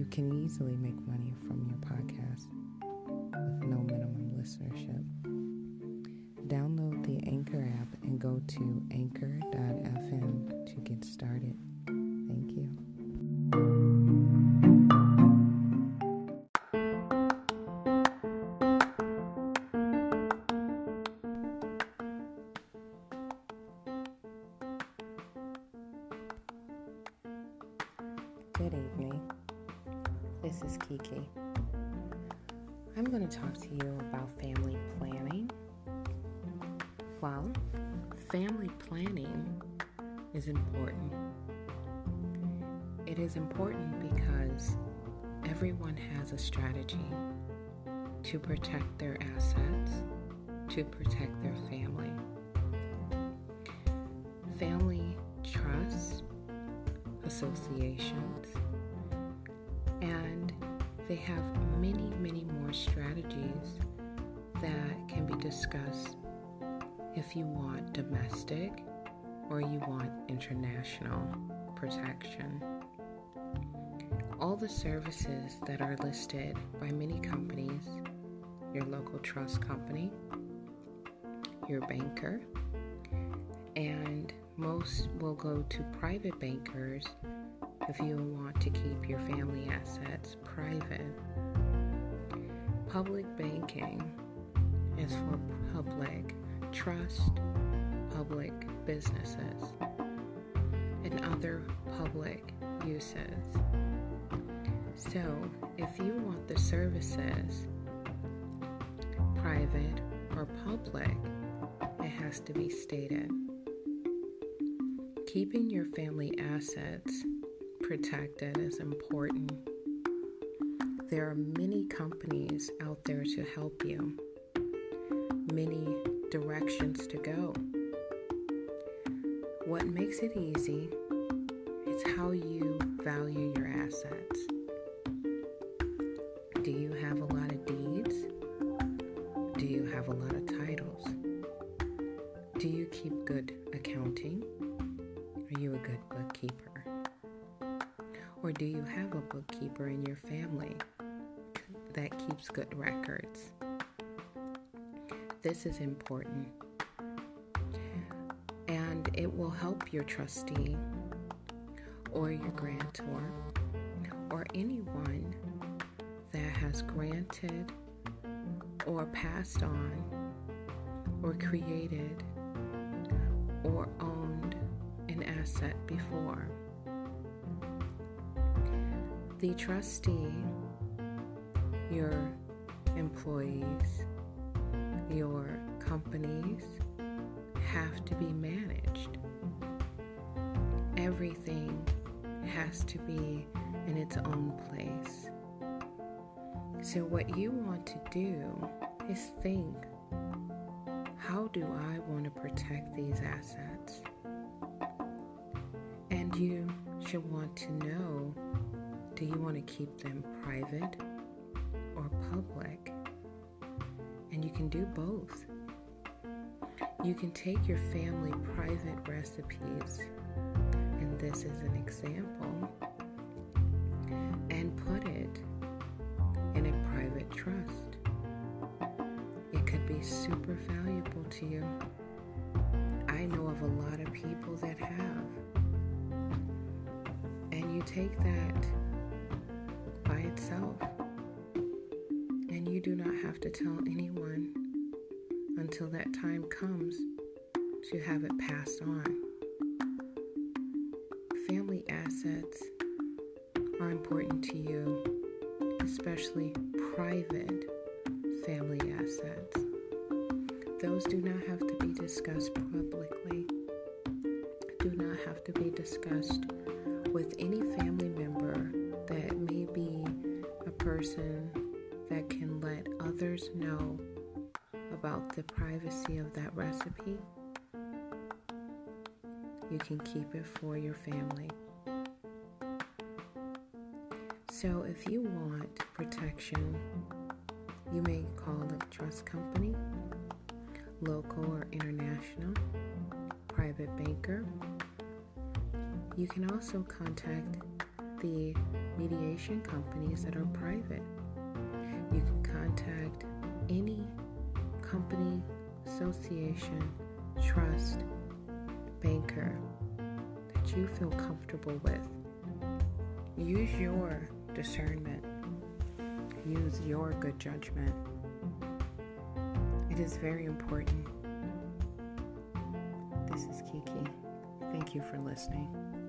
You can easily make money from your podcast with no minimum listenership. Download the Anchor app and go to anchor.fm to get started. Thank you. Good evening. This is Kiki. I'm going to talk to you about family planning. Well, family planning is important. It is important because everyone has a strategy to protect their assets, to protect their family. Family trust associations, and they have many, many more strategies that can be discussed if you want domestic or you want international protection. All the services that are listed by many companies your local trust company, your banker, and most will go to private bankers if you want to keep your family assets private. Public banking is for public trust, public businesses, and other public uses. So, if you want the services private or public, it has to be stated. Keeping your family assets protected is important. There are many companies out there to help you, many directions to go. What makes it easy is how you value your assets. Do you have a lot of deeds? Do you have a lot of titles? Do you keep good accounting? Are you a good bookkeeper? Or do you have a bookkeeper in your family that keeps good records? This is important. And it will help your trustee or your grantor or anyone that has granted or passed on or created or owned an asset before. The trustee, your employees, your companies have to be managed. Everything has to be in its own place. So, what you want to do is think how do I want to protect these assets? And you should want to know do you want to keep them private or public? And you can do both. You can take your family private recipes, and this is an example, and put it in a private trust. It could be super valuable to you. I know of a lot of people that have. And you take that by itself. And you do not have to tell anyone until that time comes to have it passed on. Family assets are important to you, especially private family assets. Those do not have to be discussed publicly, do not have to be discussed with any family member person that can let others know about the privacy of that recipe, you can keep it for your family. So, if you want protection, you may call a trust company, local or international, private banker. You can also contact the mediation companies that are private. You can contact any company, association, trust, banker that you feel comfortable with. Use your discernment, use your good judgment. It is very important. This is Kiki. Thank you for listening.